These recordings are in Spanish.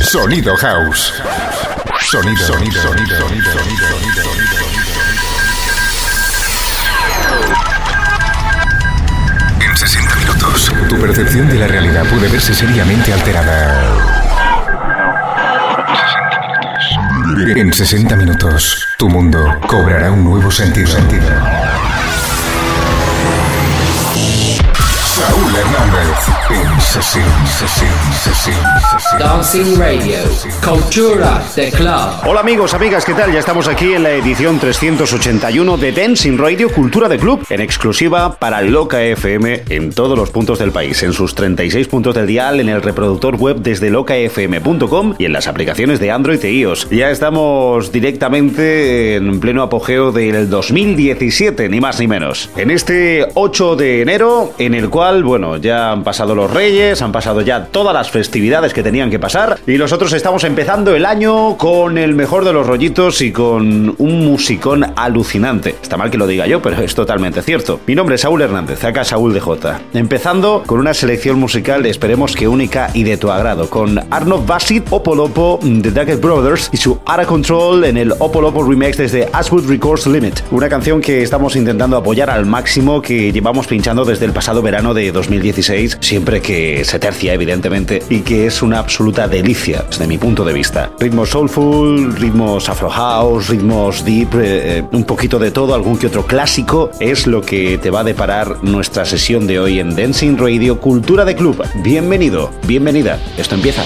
Sonido House. Sonido, sonido, sonido, sonido, sonido, sonido, sonido. En 60 minutos, tu percepción de la realidad puede verse seriamente alterada. En 60 minutos, tu mundo cobrará un nuevo sentido. Saúl Hernández Sesión, Sesión, Sesión, Sesión. Dancing Radio, Cultura de Club. Hola amigos, amigas, ¿qué tal? Ya estamos aquí en la edición 381 de Dancing Radio Cultura de Club, en exclusiva para Loca FM en todos los puntos del país, en sus 36 puntos del dial, en el reproductor web desde locafm.com y en las aplicaciones de Android e iOS. Ya estamos directamente en pleno apogeo del 2017, ni más ni menos. En este 8 de enero, en el cual bueno, ya han pasado los Reyes, han pasado ya todas las festividades que tenían que pasar y nosotros estamos empezando el año con el mejor de los rollitos y con un musicón alucinante. Está mal que lo diga yo, pero es totalmente cierto. Mi nombre es Saúl Hernández, acá Saúl de J. Empezando con una selección musical, esperemos que única y de tu agrado, con Arnold Bassett, Opolopo, The Duckett Brothers y su of Control en el Opolopo remix desde Ashwood Records Limit. Una canción que estamos intentando apoyar al máximo que llevamos pinchando desde el pasado verano de 2016, siempre que se tercia, evidentemente, y que es una absoluta delicia desde mi punto de vista. Ritmos soulful, ritmos afro house, ritmos deep, eh, eh, un poquito de todo, algún que otro clásico, es lo que te va a deparar nuestra sesión de hoy en Dancing Radio Cultura de Club. Bienvenido, bienvenida, esto empieza.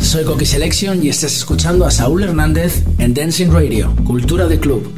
Selection y estás escuchando a Saúl Hernández en Dancing Radio, Cultura de Club.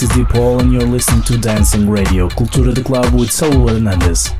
This is Deep Paul and you're listening to Dancing Radio, Cultura de Club with Saul Hernandez.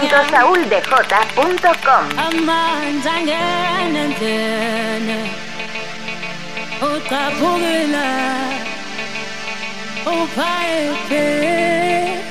www.sauldj.com Upaepe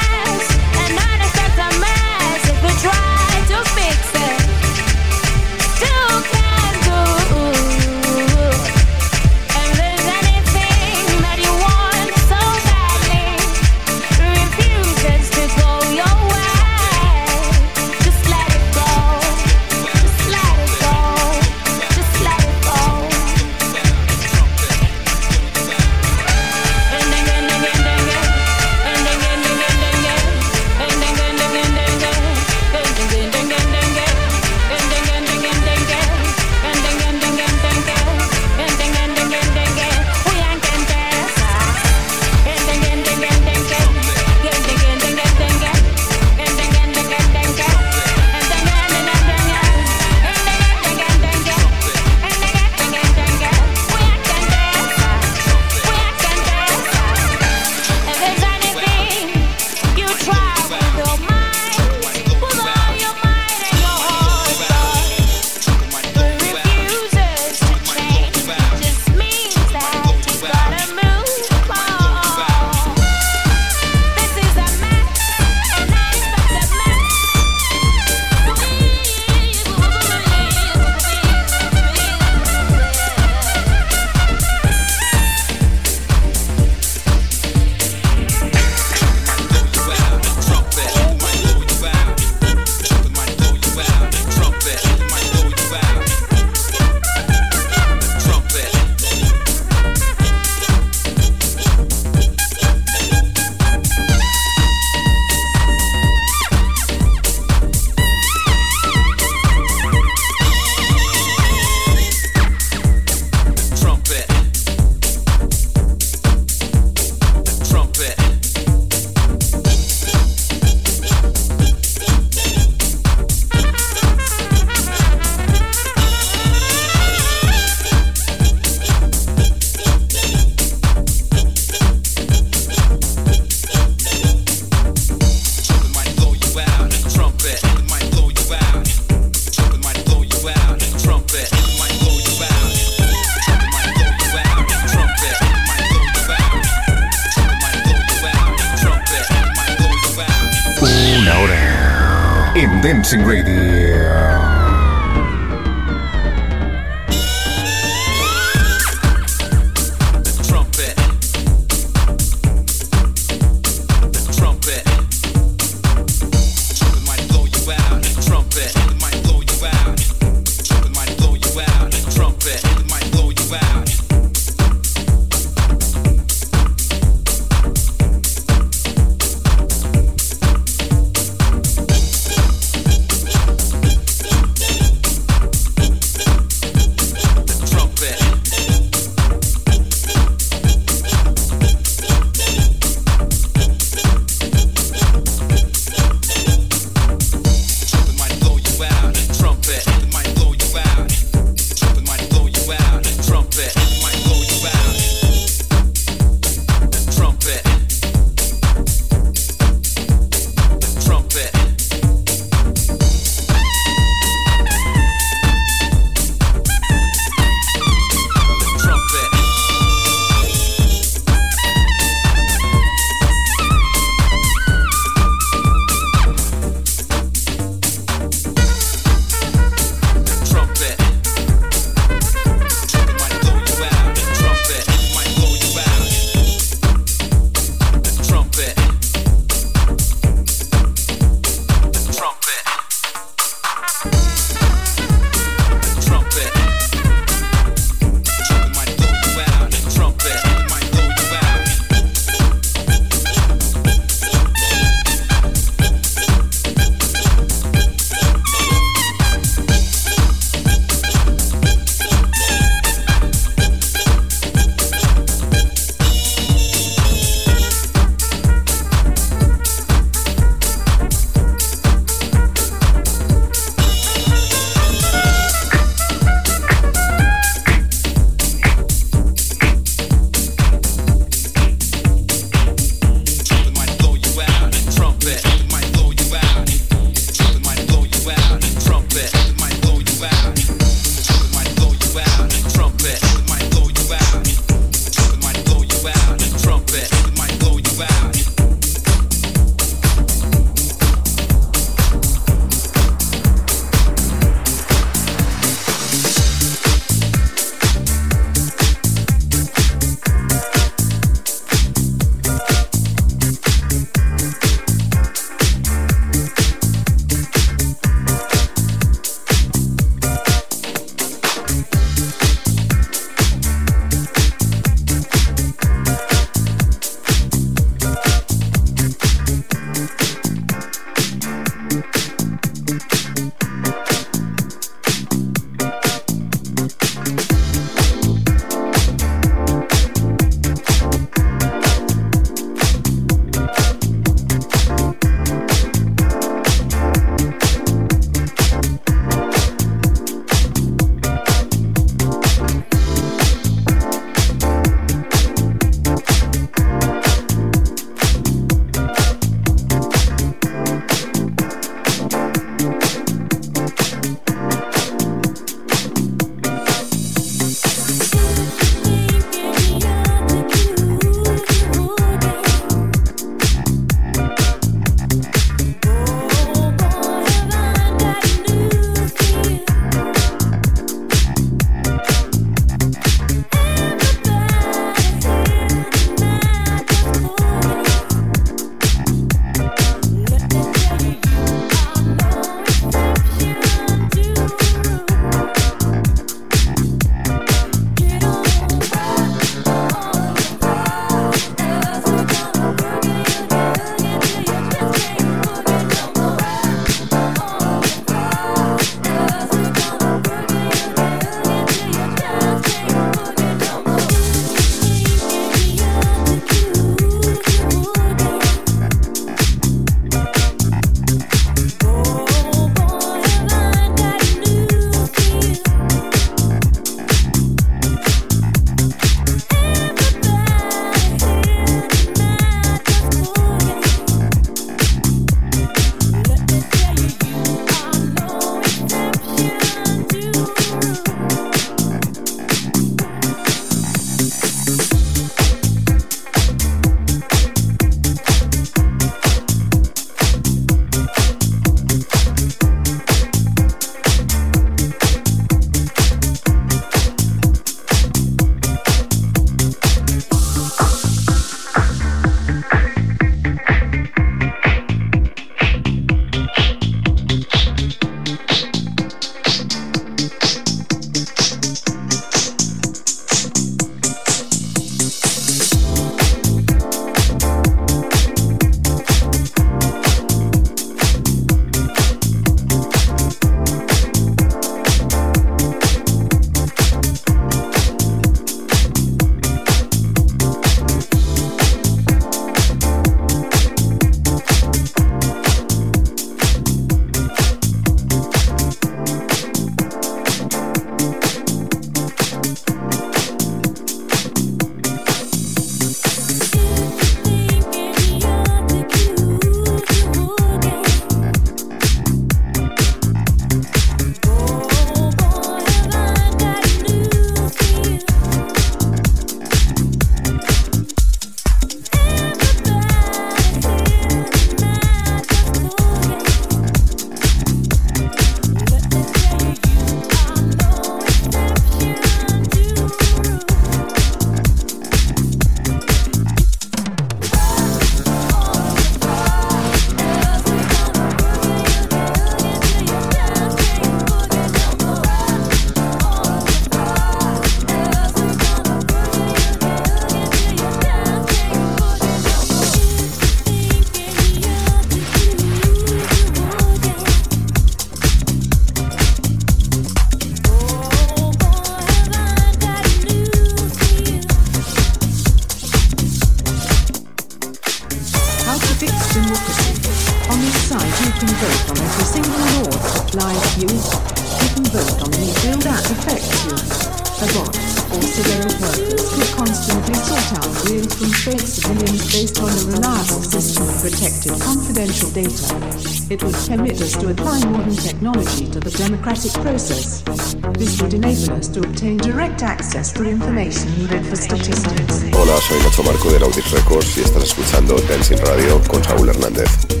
Hola, soy Nacho Marco de Laudis Records y estás escuchando Dancing Radio con Saúl Hernández.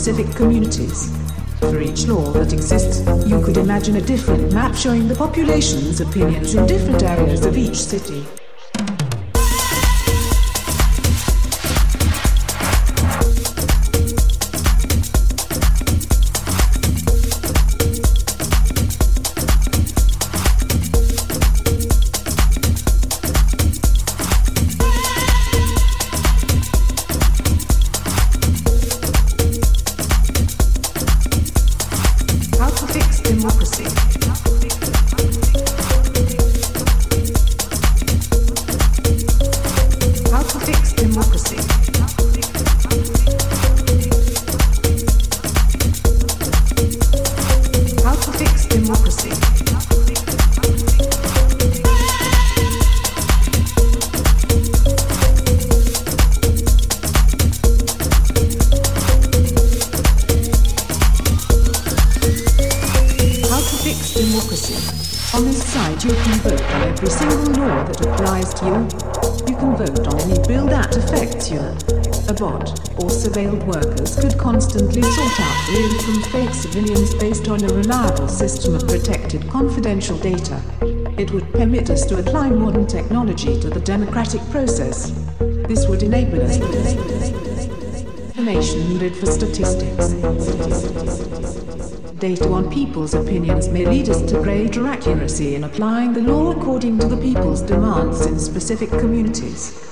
Specific communities. For each law that exists, you could imagine a different map showing the population's opinions in different areas of each city. Democracy. On this side, you can vote on every single law that applies to you. You can vote on any bill that affects you. A bot or surveilled workers could constantly sort out real from fake civilians based on a reliable system of protected confidential data. It would permit us to apply modern technology to the democratic process. This would enable us to information needed for statistics. Data on people's opinions may lead us to greater accuracy in applying the law according to the people's demands in specific communities.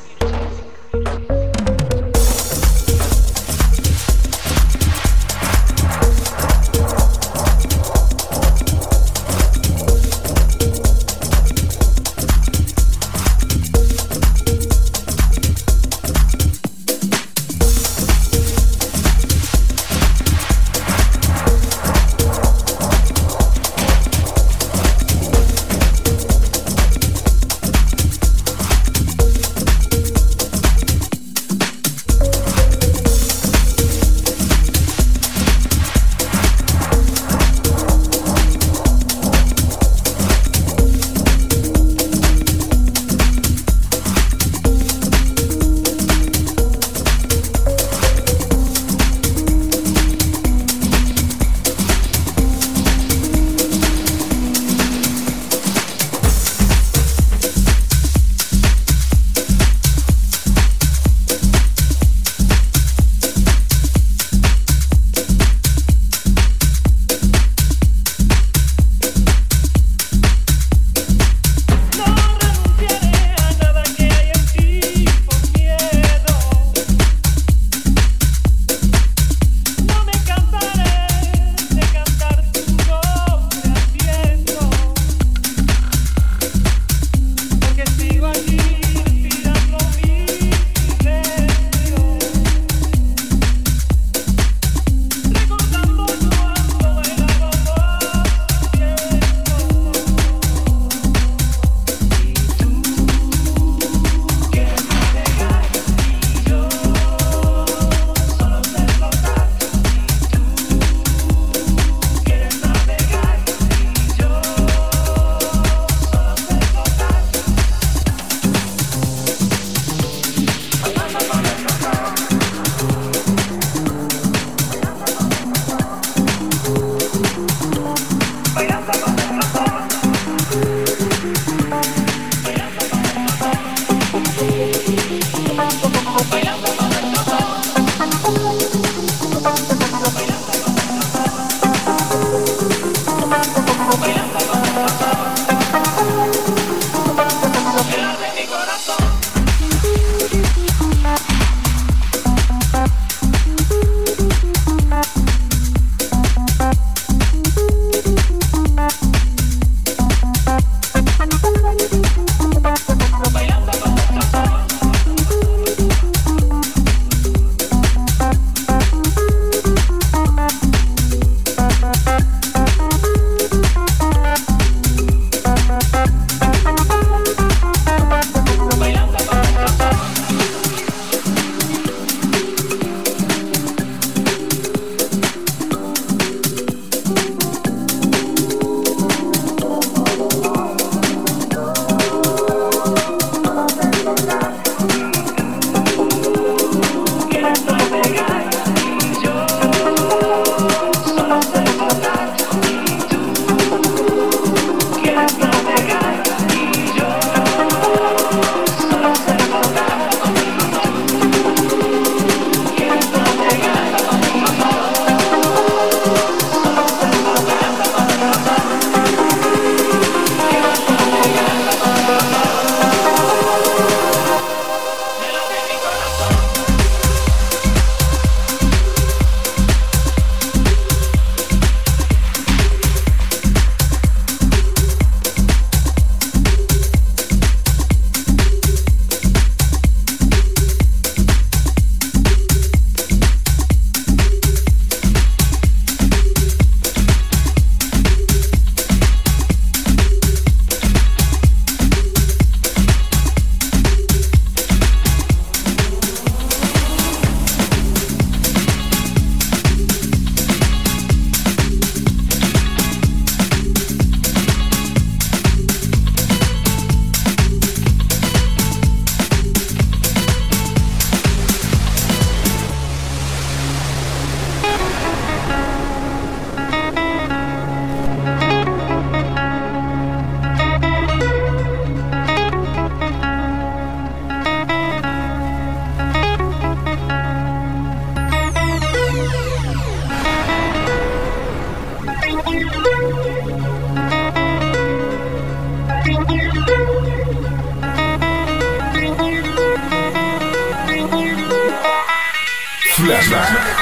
Flashback.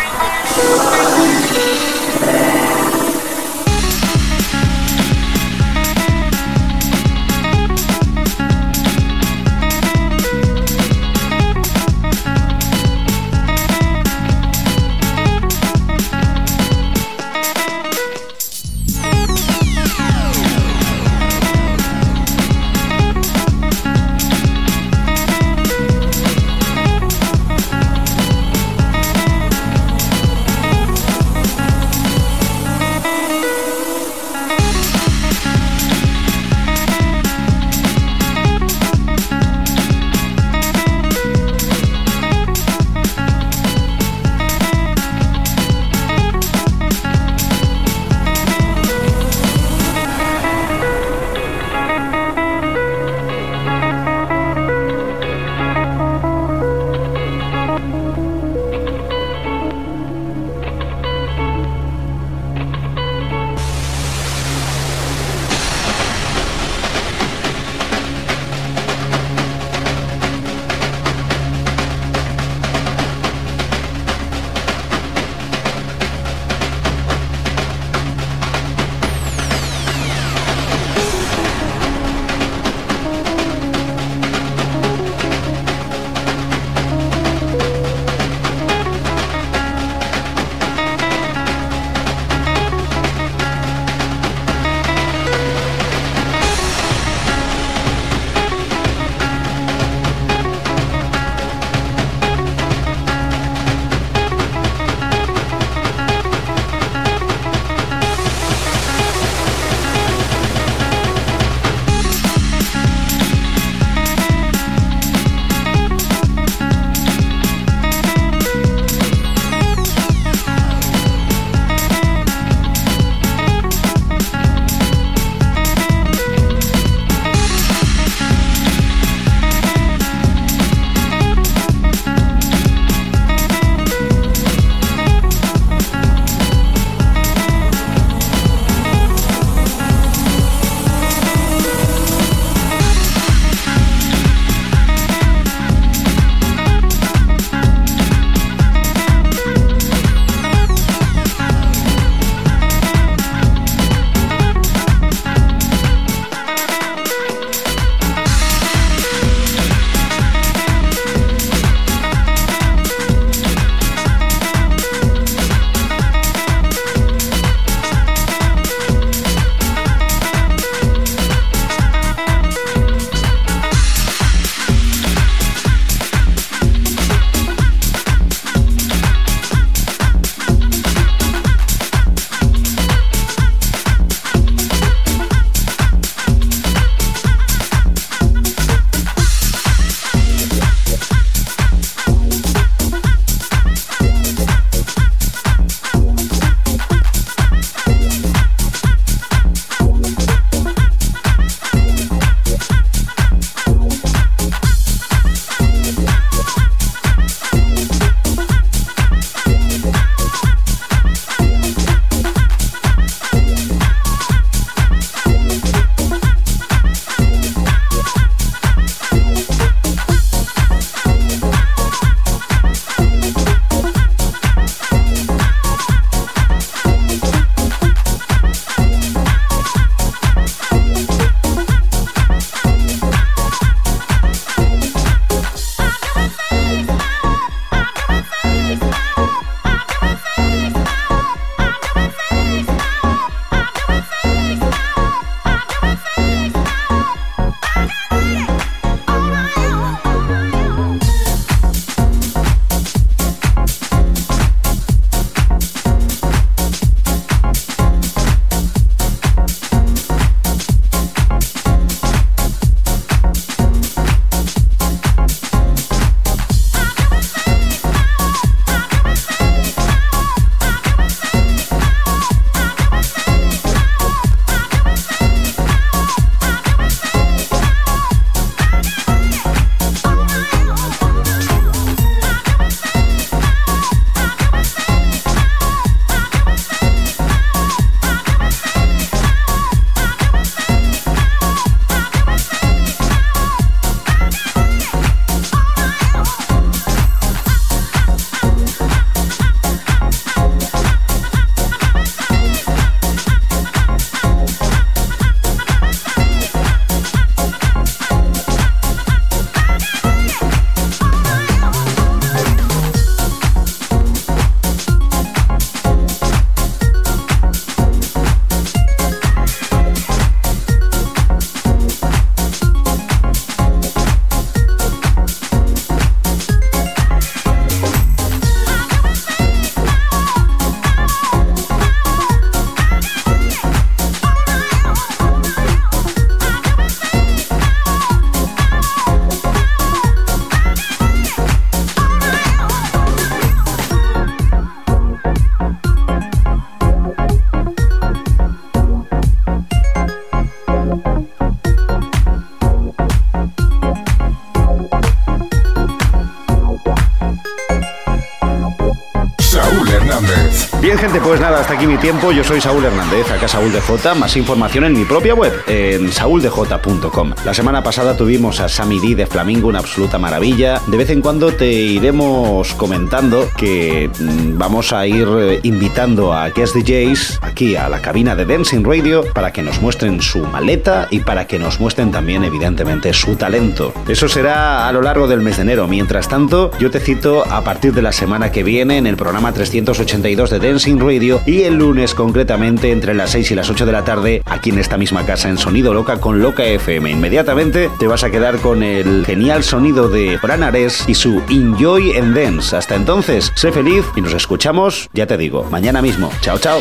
Gente, pues nada, aquí mi tiempo. Yo soy Saúl Hernández, acá Saúl de J. Más información en mi propia web, en sauldej.com. La semana pasada tuvimos a Sammy D de Flamingo, una absoluta maravilla. De vez en cuando te iremos comentando que mm, vamos a ir eh, invitando a guest DJs aquí a la cabina de Dancing Radio para que nos muestren su maleta y para que nos muestren también, evidentemente, su talento. Eso será a lo largo del mes de enero. Mientras tanto, yo te cito a partir de la semana que viene en el programa 382 de Dancing Radio y el lunes concretamente entre las 6 y las 8 de la tarde aquí en esta misma casa en Sonido Loca con Loca FM. Inmediatamente te vas a quedar con el genial sonido de Fran Ares y su Enjoy and Dance. Hasta entonces, sé feliz y nos escuchamos, ya te digo, mañana mismo. Chao, chao.